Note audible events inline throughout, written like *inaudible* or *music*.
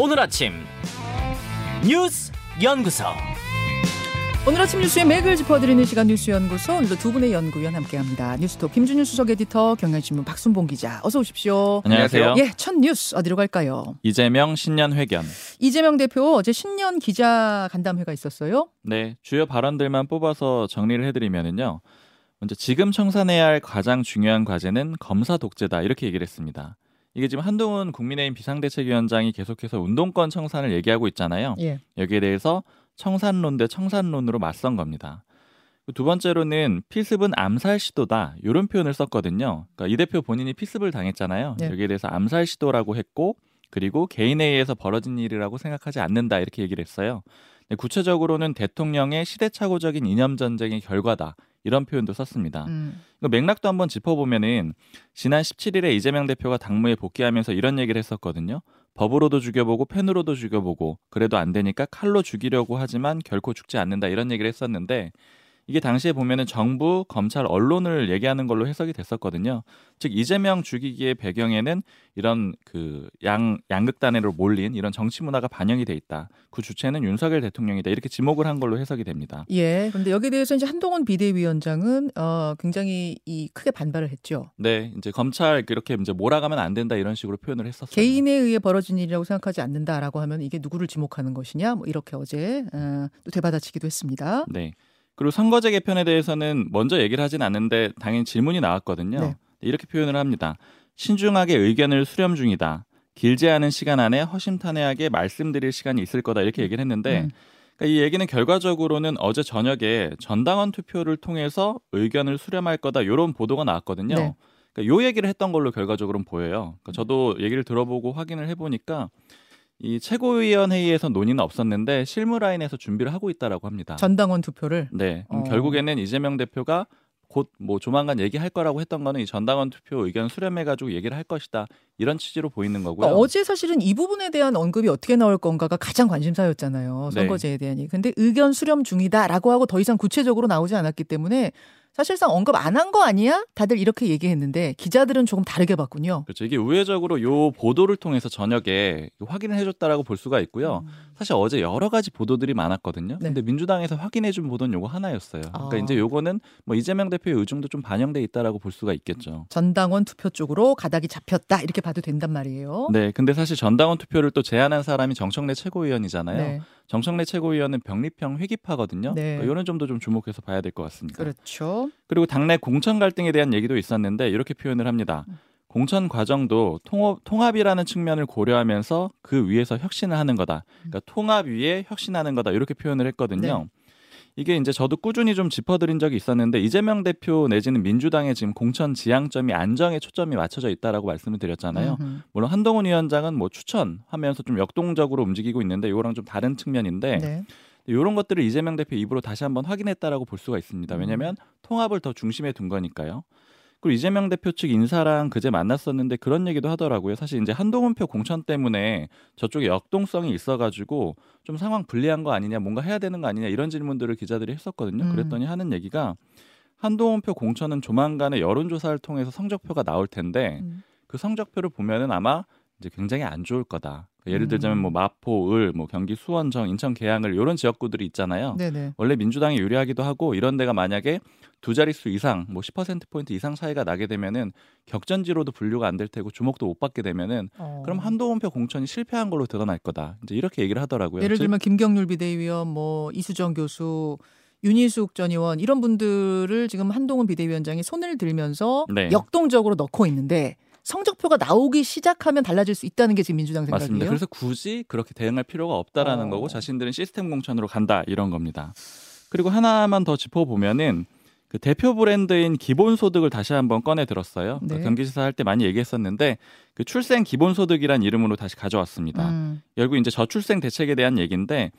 오늘 아침 뉴스 연구소 오늘 아침 뉴스의 맥을 짚어드리는 시간 뉴스 연구소 오늘도 두 분의 연구위원 함께합니다. 뉴스톱 김준일 수석 에디터 경향신문 박순봉 기자 어서 오십시오. 안녕하세요. 예, 첫 뉴스 어디로 갈까요? 이재명 신년 회견. 이재명 대표 어제 신년 기자 간담회가 있었어요. 네, 주요 발언들만 뽑아서 정리를 해드리면은요. 먼저 지금 청산해야 할 가장 중요한 과제는 검사 독재다 이렇게 얘기를 했습니다. 이게 지금 한동훈 국민의힘 비상대책위원장이 계속해서 운동권 청산을 얘기하고 있잖아요. 예. 여기에 대해서 청산론 대 청산론으로 맞선 겁니다. 두 번째로는 피습은 암살 시도다 이런 표현을 썼거든요. 그러니까 이 대표 본인이 피습을 당했잖아요. 네. 여기에 대해서 암살 시도라고 했고 그리고 개인에 의해서 벌어진 일이라고 생각하지 않는다 이렇게 얘기를 했어요. 네, 구체적으로는 대통령의 시대착오적인 이념 전쟁의 결과다 이런 표현도 썼습니다. 음. 그 맥락도 한번 짚어보면은 지난 17일에 이재명 대표가 당무에 복귀하면서 이런 얘기를 했었거든요. 법으로도 죽여보고 펜으로도 죽여보고 그래도 안 되니까 칼로 죽이려고 하지만 결코 죽지 않는다 이런 얘기를 했었는데 이게 당시에 보면은 정부, 검찰, 언론을 얘기하는 걸로 해석이 됐었거든요. 즉 이재명 죽이기의 배경에는 이런 그 양 양극단으로 몰린 이런 정치 문화가 반영이 돼 있다. 그 주체는 윤석열 대통령이다. 이렇게 지목을 한 걸로 해석이 됩니다. 예. 그런데 여기에 대해서 이제 한동훈 비대위원장은 어, 굉장히 이 크게 반발을 했죠. 네, 이제 검찰 그렇게 이제 몰아가면 안 된다 이런 식으로 표현을 했었어요. 개인에 의해 벌어진 일이라고 생각하지 않는다라고 하면 이게 누구를 지목하는 것이냐 뭐 이렇게 어제 어, 또 되받아치기도 했습니다. 네. 그리고 선거제 개편에 대해서는 먼저 얘기를 하진 않는데 당연히 질문이 나왔거든요. 네. 이렇게 표현을 합니다. 신중하게 의견을 수렴 중이다. 길지 않은 시간 안에 허심탄회하게 말씀드릴 시간이 있을 거다 이렇게 얘기를 했는데 음. 그러니까 이 얘기는 결과적으로는 어제 저녁에 전당원 투표를 통해서 의견을 수렴할 거다 이런 보도가 나왔거든요. 네. 그러니까 요 얘기를 했던 걸로 결과적으로는 보여요. 그러니까 저도 얘기를 들어보고 확인을 해보니까 이 최고위원회의에서 논의는 없었는데 실무라인에서 준비를 하고 있다라고 합니다. 전당원 투표를 네, 어. 결국에는 이재명 대표가 곧 뭐 조만간 얘기할 거라고 했던 거는 이 전당원 투표 의견 수렴해 가지고 얘기를 할 것이다 이런 취지로 보이는 거고요. 그러니까 어제 사실은 이 부분에 대한 언급이 어떻게 나올 건가가 가장 관심사였잖아요. 네. 선거제에 대한 얘기. 근데 의견 수렴 중이다라고 하고 더 이상 구체적으로 나오지 않았기 때문에 사실상 언급 안 한 거 아니야? 다들 이렇게 얘기했는데 기자들은 조금 다르게 봤군요. 그렇죠. 이게 우회적으로 요 보도를 통해서 저녁에 확인을 해줬다라고 볼 수가 있고요. 사실 어제 여러 가지 보도들이 많았거든요. 음. 네. 근데 민주당에서 확인해준 보도는 요거 하나였어요. 그러니까 아. 이제 요거는 뭐 이재명 대표의 의중도 좀 반영돼 있다라고 볼 수가 있겠죠. 전당원 투표 쪽으로 가닥이 잡혔다 이렇게 봐도 된단 말이에요. 네, 근데 사실 전당원 투표를 또 제안한 사람이 정청래 최고위원이잖아요. 네. 정청래 최고위원은 병립형 회기파거든요. 네. 그러니까 이런 점도 좀 주목해서 봐야 될 것 같습니다. 그렇죠. 그리고 당내 공천 갈등에 대한 얘기도 있었는데 이렇게 표현을 합니다. 공천 과정도 통합, 통합이라는 측면을 고려하면서 그 위에서 혁신을 하는 거다. 그러니까 통합 위에 혁신하는 거다. 이렇게 표현을 했거든요. 이게 이제 저도 꾸준히 좀 짚어드린 적이 있었는데 이재명 대표 내지는 민주당의 지금 공천 지향점이 안정에 초점이 맞춰져 있다라고 말씀을 드렸잖아요. 음흠. 물론 한동훈 위원장은 뭐 추천하면서 좀 역동적으로 움직이고 있는데 이거랑 좀 다른 측면인데 네. 이런 것들을 이재명 대표 입으로 다시 한번 확인했다라고 볼 수가 있습니다. 음. 왜냐하면 통합을 더 중심에 둔 거니까요. 그리고 이재명 대표 측 인사랑 그제 만났었는데 그런 얘기도 하더라고요. 사실 이제 한동훈표 공천 때문에 저쪽에 역동성이 있어가지고 좀 상황 불리한 거 아니냐, 뭔가 해야 되는 거 아니냐 이런 질문들을 기자들이 했었거든요. 음. 그랬더니 하는 얘기가 한동훈표 공천은 조만간에 여론조사를 통해서 성적표가 나올 텐데 음. 그 성적표를 보면은 아마 이제 굉장히 안 좋을 거다. 예를 음. 들자면 뭐 마포, 을, 뭐 경기 수원정, 인천 계양을 이런 지역구들이 있잖아요. 네네. 원래 민주당이 유리하기도 하고 이런 데가 만약에 두 자릿수 이상 뭐 10% 포인트 이상 차이가 나게 되면은 격전지로도 분류가 안 될 테고 주목도 못 받게 되면은 어. 그럼 한동훈표 공천이 실패한 걸로 드러날 거다. 이제 이렇게 얘기를 하더라고요. 예를 즉, 들면 김경률 비대위원, 뭐 이수정 교수, 윤희숙 전 의원 이런 분들을 지금 한동훈 비대위원장이 손을 들면서 네. 역동적으로 넣고 있는데 성적표가 나오기 시작하면 달라질 수 있다는 게 지금 민주당 생각이에요. 맞습니다. 그래서 굳이 그렇게 대응할 필요가 없다라는 어. 거고 자신들은 시스템 공천으로 간다 이런 겁니다. 그리고 하나만 더 짚어보면은 그 대표 브랜드인 기본소득을 다시 한번 꺼내 들었어요. 네. 경기지사 할 때 많이 얘기했었는데 그 출생 기본소득이란 이름으로 다시 가져왔습니다. 음, 결국 이제 저출생 대책에 대한 얘기인데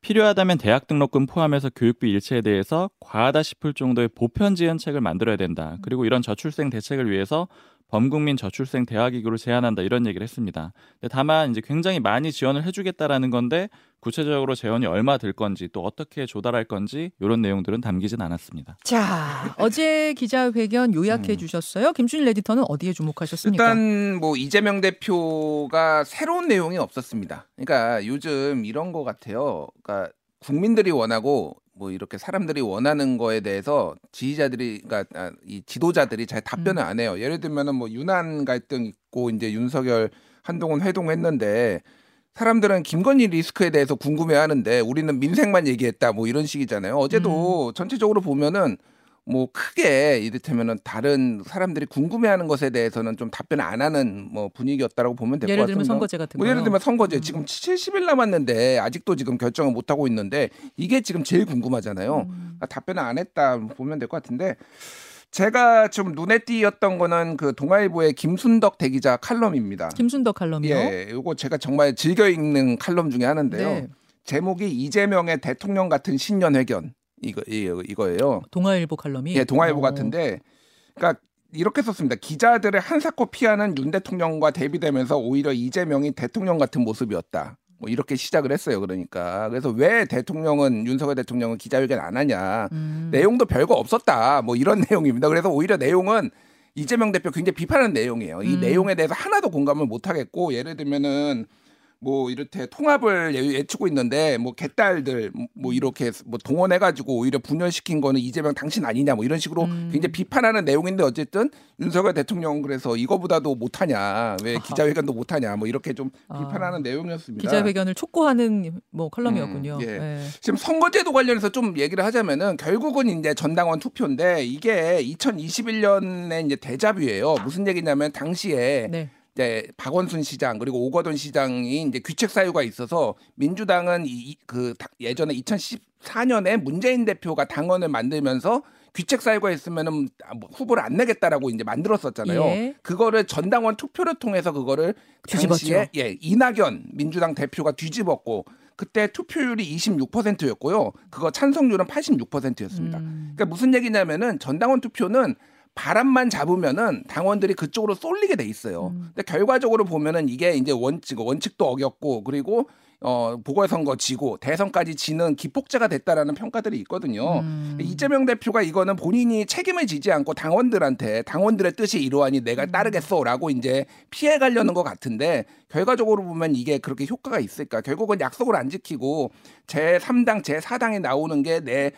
필요하다면 대학 등록금 포함해서 교육비 일체에 대해서 과하다 싶을 정도의 보편 지원책을 만들어야 된다. 그리고 이런 저출생 대책을 위해서 범국민 저출생 대화기구를 제안한다 이런 얘기를 했습니다. 다만 이제 굉장히 많이 지원을 해주겠다라는 건데 구체적으로 재원이 얼마 들 건지 또 어떻게 조달할 건지 이런 내용들은 담기진 않았습니다. 자, 어제 기자회견 요약해 음. 주셨어요. 김준일 에디터는 어디에 주목하셨습니까? 일단 뭐 이재명 대표가 새로운 내용이 없었습니다. 그러니까 요즘 이런 거 같아요. 그러니까 국민들이 원하고 뭐 이렇게 사람들이 원하는 거에 대해서 지지자들이 그러니까 아, 이 지도자들이 잘 답변을 음. 안 해요. 예를 들면은 뭐 유난 갈등 있고 이제 윤석열 한동훈 회동했는데 사람들은 김건희 리스크에 대해서 궁금해하는데 우리는 민생만 얘기했다 뭐 이런 식이잖아요. 어제도 음. 전체적으로 보면은 뭐 크게 이를테면은 다른 사람들이 궁금해하는 것에 대해서는 좀 답변 안 하는 뭐 분위기였다라고 보면 될것 예를 같습니다. 들면 선거제 같은 뭐 거. 예를 들면 선거제 음. 지금 70일 남았는데 아직도 지금 결정을 못 하고 있는데 이게 지금 제일 궁금하잖아요. 음. 아, 답변을 안 했다 보면 될 것 같은데 제가 좀 눈에 띄었던 거는 그 동아일보의 김순덕 대기자 칼럼입니다. 김순덕 칼럼이요. 예, 이거 제가 정말 즐겨 읽는 칼럼 중에 하나인데요. 네. 제목이 이재명의 대통령 같은 신년 회견 이거 이- 이거예요. 동아일보 칼럼이. 예, 동아일보 어. 같은데, 그러니까 이렇게 썼습니다. 기자들의 한사코 피하는 윤 대통령과 대비되면서 오히려 이재명이 대통령 같은 모습이었다. 뭐 이렇게 시작을 했어요. 그러니까 그래서 왜 대통령은 윤석열 대통령은 기자회견 안 하냐? 음. 내용도 별거 없었다. 뭐 이런 *laughs* 내용입니다. 그래서 오히려 내용은 이재명 대표 굉장히 비판하는 내용이에요. 이 음. 내용에 대해서 하나도 공감을 못 하겠고 예를 들면은 뭐 이렇게 통합을 예- 외치고 있는데 뭐 개딸들 뭐 이렇게 뭐 동원해 가지고 오히려 분열시킨 거는 이재명 당신 아니냐 뭐 이런 식으로 음. 굉장히 비판하는 내용인데 어쨌든 윤석열 대통령 그래서 이거보다도 못하냐 왜 아하. 기자회견도 못하냐 뭐 이렇게 좀 아. 비판하는 내용이었습니다. 기자회견을 촉구하는 뭐 칼럼이었군요. 음, 예. 예. 지금 선거제도 관련해서 좀 얘기를 하자면은 결국은 이제 전당원 투표인데 이게 2021년에 이제 대자뷰예요. 무슨 얘기냐면 당시에 네. 이제 박원순 시장 그리고 오거돈 시장이 이제 귀책 사유가 있어서 민주당은 이, 그 다- 예전에 2014년에 문재인 대표가 당원을 만들면서 귀책 사유가 있으면은 아, 뭐 후보를 안 내겠다라고 이제 만들었었잖아요. 예. 그거를 전당원 투표를 통해서 그거를 뒤집었죠. 당시에 예 이낙연 민주당 대표가 뒤집었고 그때 투표율이 26%였고요. 그거 찬성률은 86%였습니다. 음. 그러니까 무슨 얘기냐면은 전당원 투표는 바람만 잡으면은 당원들이 그쪽으로 쏠리게 돼 있어요. 음. 근데 결과적으로 보면은 이게 이제 원칙 원칙도 어겼고 그리고 어 보궐선거 지고 대선까지 지는 기폭제가 됐다라는 평가들이 있거든요. 음. 이재명 대표가 이거는 본인이 책임을 지지 않고 당원들한테 당원들의 뜻이 이러하니 내가 음. 따르겠어라고 이제 피해 가려는 것 같은데 결과적으로 보면 이게 그렇게 효과가 있을까? 결국은 약속을 안 지키고 제 3당 제 4당에 나오는 게내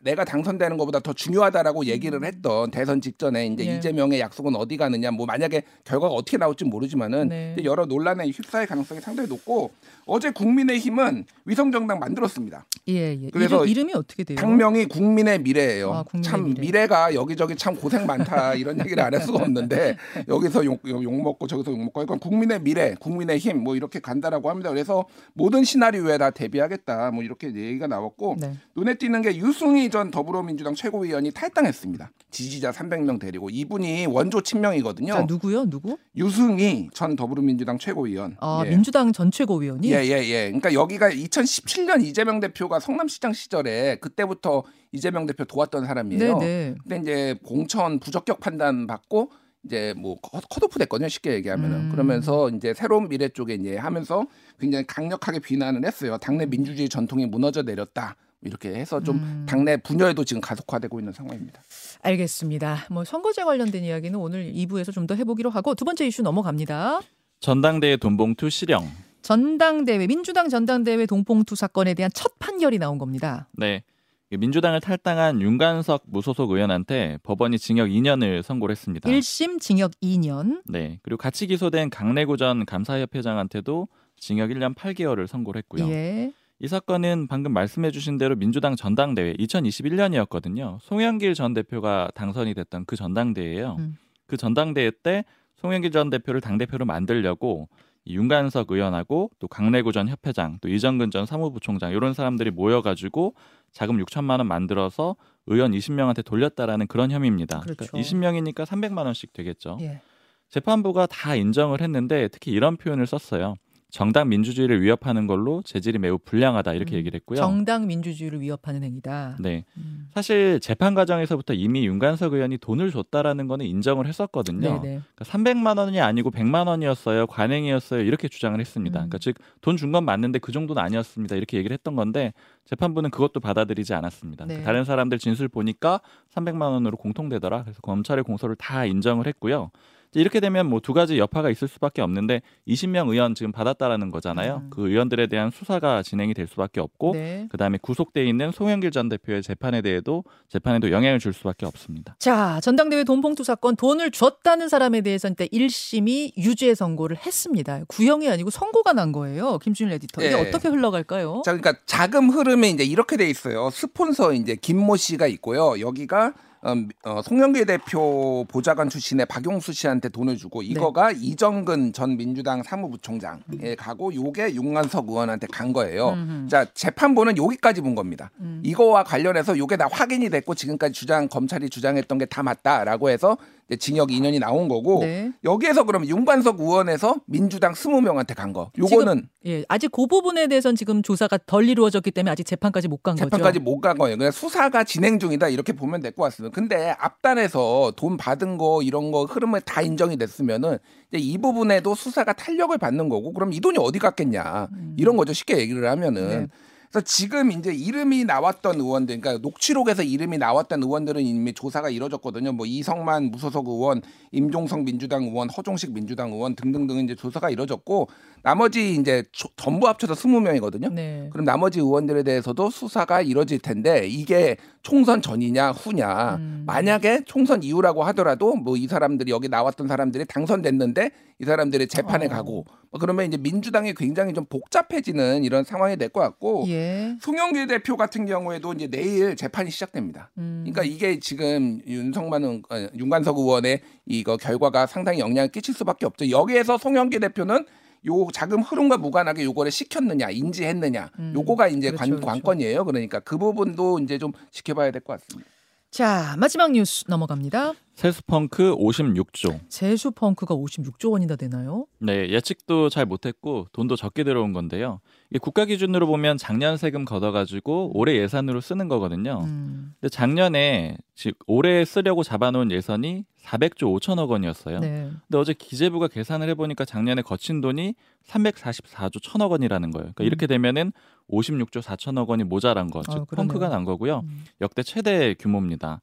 내가 당선되는 것보다 더 중요하다라고 얘기를 했던 대선 직전에 이제 음. 예. 이재명의 약속은 어디 가느냐 뭐 만약에 결과가 어떻게 나올지 모르지만은 네. 여러 논란에 휩싸일 가능성이 상당히 높고 어제 국민의힘은 위성정당 만들었습니다. 예, 예. 그래서 이름, 이름이 어떻게 돼요? 당명이 국민의 미래예요. 아, 국민의 참 미래. 가 여기저기 참 고생 많다 이런 얘기를 안 할 수가 없는데 *laughs* 여기서 욕, 욕, 욕 먹고 저기서 욕 먹고 이건 국민의 미래, 국민의 힘 뭐 이렇게 간다라고 합니다. 그래서 모든 시나리오에 다 대비하겠다 뭐 이렇게 얘기가 나왔고 네. 눈에 띄는 게 유승 희 전 더불어민주당 최고위원이 탈당했습니다. 지지자 300명 데리고 이분이 원조 친명이거든요. 자, 누구요? 누구? 유승희 전 더불어민주당 최고위원. 아, 예. 민주당 전 최고위원이 예, 예, 예. 그러니까 여기가 2017년 이재명 대표가 성남시장 시절에 그때부터 이재명 대표 도왔던 사람이에요. 네, 네. 근데 이제 공천 부적격 판단 받고 이제 뭐 컷- 컷오프 됐거든요. 쉽게 얘기하면은. 음. 그러면서 이제 새로운 미래 쪽에 이제 하면서 굉장히 강력하게 비난을 했어요. 당내 민주주의 전통이 무너져 내렸다. 이렇게 해서 좀 음. 당내 분열도 지금 가속화되고 있는 상황입니다. 알겠습니다. 뭐 선거제 관련된 이야기는 오늘 2부에서 좀 더 해보기로 하고 두 번째 이슈 넘어갑니다. 전당대회 돈봉투 실형. 전당대회 민주당 전당대회 동봉투 사건에 대한 첫 판결이 나온 겁니다. 네. 민주당을 탈당한 윤관석 무소속 의원한테 법원이 징역 2년을 선고를 했습니다. 1심 징역 2년. 네. 그리고 같이 기소된 강내구 전 감사협회장한테도 징역 1년 8개월을 선고를 했고요. 예. 이 사건은 방금 말씀해 주신 대로 민주당 전당대회 2021년이었거든요. 송영길 전 대표가 당선이 됐던 그 전당대회예요. 음. 그 전당대회 때 송영길 전 대표를 당 대표로 만들려고 이 윤관석 의원하고 또 강내구 전 협회장, 또 이정근 전 사무부총장 이런 사람들이 모여가지고 자금 6천만 원 만들어서 의원 20명한테 돌렸다라는 그런 혐의입니다. 그렇죠. 20명이니까 300만 원씩 되겠죠. 예. 재판부가 다 인정을 했는데 특히 이런 표현을 썼어요. 정당 민주주의를 위협하는 걸로 재질이 매우 불량하다 이렇게 음, 얘기를 했고요. 정당 민주주의를 위협하는 행위다. 네. 음. 사실 재판 과정에서부터 이미 윤관석 의원이 돈을 줬다라는 거는 인정을 했었거든요. 네네. 그러니까 300만 원이 아니고 100만 원이었어요. 관행이었어요. 이렇게 주장을 했습니다. 음. 그러니까 즉 돈 준 건 맞는데 그 정도는 아니었습니다. 이렇게 얘기를 했던 건데 재판부는 그것도 받아들이지 않았습니다. 네. 그러니까 다른 사람들 진술 보니까 300만 원으로 공통되더라. 그래서 검찰의 공소를 다 인정을 했고요. 이렇게 되면 뭐 두 가지 여파가 있을 수밖에 없는데 20명 의원 지금 받았다라는 거잖아요. 음. 그 의원들에 대한 수사가 진행이 될 수밖에 없고 네. 그다음에 구속돼 있는 송영길 전 대표의 재판에 대해도 재판에도 영향을 줄 수밖에 없습니다. 자, 전당대회 돈봉투 사건 돈을 줬다는 사람에 대해서 일단 1심이 유죄 선고를 했습니다. 구형이 아니고 선고가 난 거예요. 김준일 에디터. 이게 예. 어떻게 흘러갈까요? 자, 그러니까 자금 흐름이 이제 이렇게 돼 있어요. 스폰서 이제 김모 씨가 있고요. 여기가 음, 어, 송영길 대표 보좌관 출신의 박용수 씨한테 돈을 주고 네. 이거가 이정근 전 민주당 사무부총장에 가고 요게 윤관석 의원한테 간 거예요. 음흠. 자 재판부는 여기까지 본 겁니다. 음. 이거와 관련해서 요게 다 확인이 됐고 지금까지 주장 검찰이 주장했던 게 다 맞다라고 해서 징역 2년이 나온 거고 네. 여기에서 그럼 윤관석 의원에서 민주당 20명한테 간 거. 요거는 예, 아직 그 부분에 대해서는 지금 조사가 덜 이루어졌기 때문에 아직 재판까지 못 간 거죠. 재판까지 못 간 거예요. 그냥 수사가 진행 중이다 이렇게 보면 될 것 같습니다. 근데 앞단에서 돈 받은 거 이런 거 흐름을 다 인정이 됐으면은 이제 이 부분에도 수사가 탄력을 받는 거고 그럼 이 돈이 어디 갔겠냐 이런 거죠. 쉽게 얘기를 하면은. 음. 네. 그래서 지금 이제 이름이 나왔던 의원들, 그러니까 녹취록에서 이름이 나왔던 의원들은 이미 조사가 이루어졌거든요. 뭐 이성만 무소속 의원, 임종석 민주당 의원, 허종식 민주당 의원 등등등 이제 조사가 이루어졌고 나머지 이제 조- 전부 합쳐서 20명이거든요. 네. 그럼 나머지 의원들에 대해서도 수사가 이뤄질 텐데 이게 총선 전이냐 후냐 음. 만약에 총선 이후라고 하더라도 뭐 이 사람들이 여기 나왔던 사람들이 당선됐는데 이 사람들이 재판에 어. 가고 뭐 그러면 이제 민주당이 굉장히 좀 복잡해지는 이런 상황이 될 것 같고 예. 송영길 대표 같은 경우에도 이제 내일 재판이 시작됩니다. 음. 그러니까 이게 지금 윤석만 의- 어, 윤관석 의원의 이거 결과가 상당히 영향을 끼칠 수밖에 없죠. 여기에서 송영길 대표는 요 자금 흐름과 무관하게 요거를 시켰느냐 인지했느냐 음, 요거가 이제 그렇죠, 관, 그렇죠. 관건이에요. 그러니까 그 부분도 이제 좀 지켜봐야 될 것 같습니다. 자, 마지막 뉴스 넘어갑니다. 세수펑크 56조. 제수 펑크가 56조 원이나 되나요? 네, 예측도 잘 못했고 돈도 적게 들어온 건데요. 국가 기준으로 보면 작년 세금 걷어가지고 올해 예산으로 쓰는 거거든요. 음. 근데 작년에 즉 올해 쓰려고 잡아놓은 예산이 400조 5천억 원이었어요. 네. 근데 어제 기재부가 계산을 해보니까 작년에 거친 돈이 344조 1천억 원이라는 거예요. 그러니까 음. 이렇게 되면은 56조 4천억 원이 모자란 거, 즉 그러네요. 펑크가 난 거고요. 음. 역대 최대 규모입니다.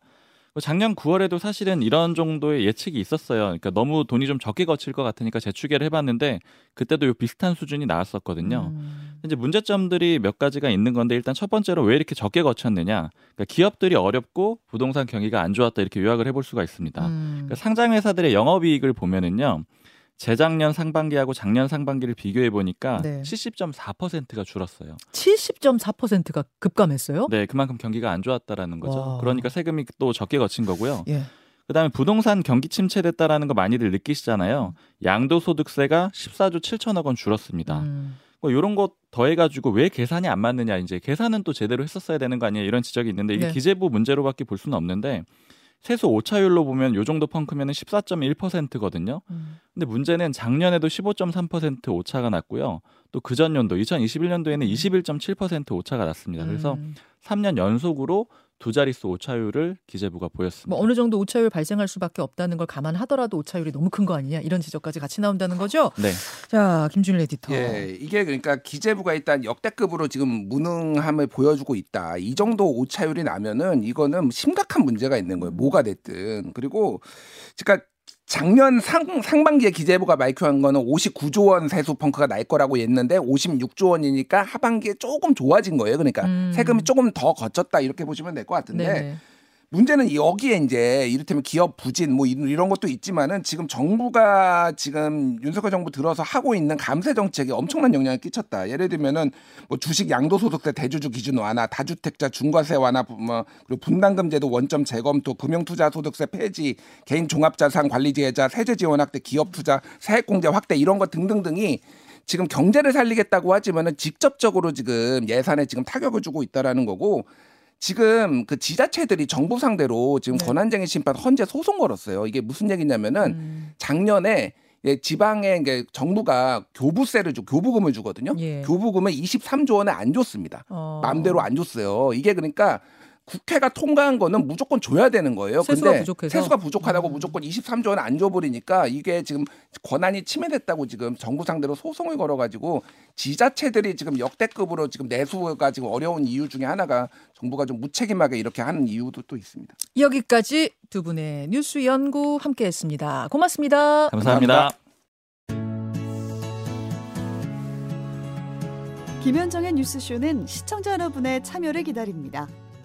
그 작년 9월에도 사실은 이런 정도의 예측이 있었어요. 그러니까 너무 돈이 좀 적게 거칠 것 같으니까 재추계를 해봤는데 그때도 요 비슷한 수준이 나왔었거든요. 음. 이제 문제점들이 몇 가지가 있는 건데 일단 첫 번째로 왜 이렇게 적게 거쳤느냐? 그러니까 기업들이 어렵고 부동산 경기가 안 좋았다 이렇게 요약을 해볼 수가 있습니다. 음. 그러니까 상장 회사들의 영업이익을 보면은요. 재작년 상반기하고 작년 상반기를 비교해 보니까 네. 70.4%가 줄었어요. 70.4%가 급감했어요? 네, 그만큼 경기가 안 좋았다라는 거죠. 와. 그러니까 세금이 또 적게 거친 거고요. 예. 그다음에 부동산 경기 침체됐다라는 거 많이들 느끼시잖아요. 양도소득세가 14조 7천억 원 줄었습니다. 음. 뭐 이런 거 더해가지고 왜 계산이 안 맞느냐 이제 계산은 또 제대로 했었어야 되는 거 아니야 이런 지적이 있는데 이게 네. 기재부 문제로밖에 볼 수는 없는데 세수 오차율로 보면 요 정도 펑크면은 14.1%거든요. 음. 근데 문제는 작년에도 15.3% 오차가 났고요. 또 그전 연도 2021년도에는 21.7% 오차가 났습니다. 그래서 음. 3년 연속으로 두 자릿수 오차율을 기재부가 보였습니다. 뭐 어느 정도 오차율 발생할 수밖에 없다는 걸 감안하더라도 오차율이 너무 큰 거 아니냐 이런 지적까지 같이 나온다는 거죠. 네. 자, 김준일 에디터. 예, 이게 그러니까 기재부가 일단 역대급으로 지금 무능함을 보여주고 있다. 이 정도 오차율이 나면은 이거는 심각한 문제가 있는 거예요. 뭐가 됐든. 그리고 그러니까 작년 상, 상반기에 기재부가 발표한 거는 59조 원 세수 펑크가 날 거라고 했는데 56조 원이니까 하반기에 조금 좋아진 거예요. 그러니까 음. 세금이 조금 더 거쳤다 이렇게 보시면 될 것 같은데 네. 문제는 여기에 이제 이를테면 기업 부진 뭐 이런 것도 있지만은 지금 정부가 지금 윤석열 정부 들어서 하고 있는 감세 정책에 엄청난 영향을 끼쳤다. 예를 들면은 뭐 주식 양도소득세 대주주 기준 완화, 다주택자 중과세 완화, 뭐 그리고 분담금 제도 원점 재검토, 금융투자소득세 폐지, 개인 종합자산 관리지회자 세제 지원 확대, 기업 투자 세액공제 확대 이런 것 등등등이 지금 경제를 살리겠다고 하지만은 직접적으로 지금 예산에 지금 타격을 주고 있다라는 거고 지금 그 지자체들이 정부 상대로 지금 네. 권한쟁의 심판 헌재 소송 걸었어요. 이게 무슨 얘기냐면은 음. 작년에 예, 지방에 이제 정부가 교부세를 주 교부금을 주거든요. 예. 교부금을 23조 원에 안 줬습니다. 어. 마음대로 안 줬어요. 이게 그러니까 국회가 통과한 거는 무조건 줘야 되는 거예요. 세수가 근데 부족해서? 세수가 부족하다고 음. 무조건 23조 원 안 줘버리니까 이게 지금 권한이 침해됐다고 지금 정부 상대로 소송을 걸어가지고 지자체들이 지금 역대급으로 지금 내수가 지금 어려운 이유 중에 하나가 정부가 좀 무책임하게 이렇게 하는 이유도 또 있습니다. 여기까지 두 분의 뉴스 연구 함께했습니다. 고맙습니다. 감사합니다. 김현정의 뉴스쇼는 시청자 여러분의 참여를 기다립니다.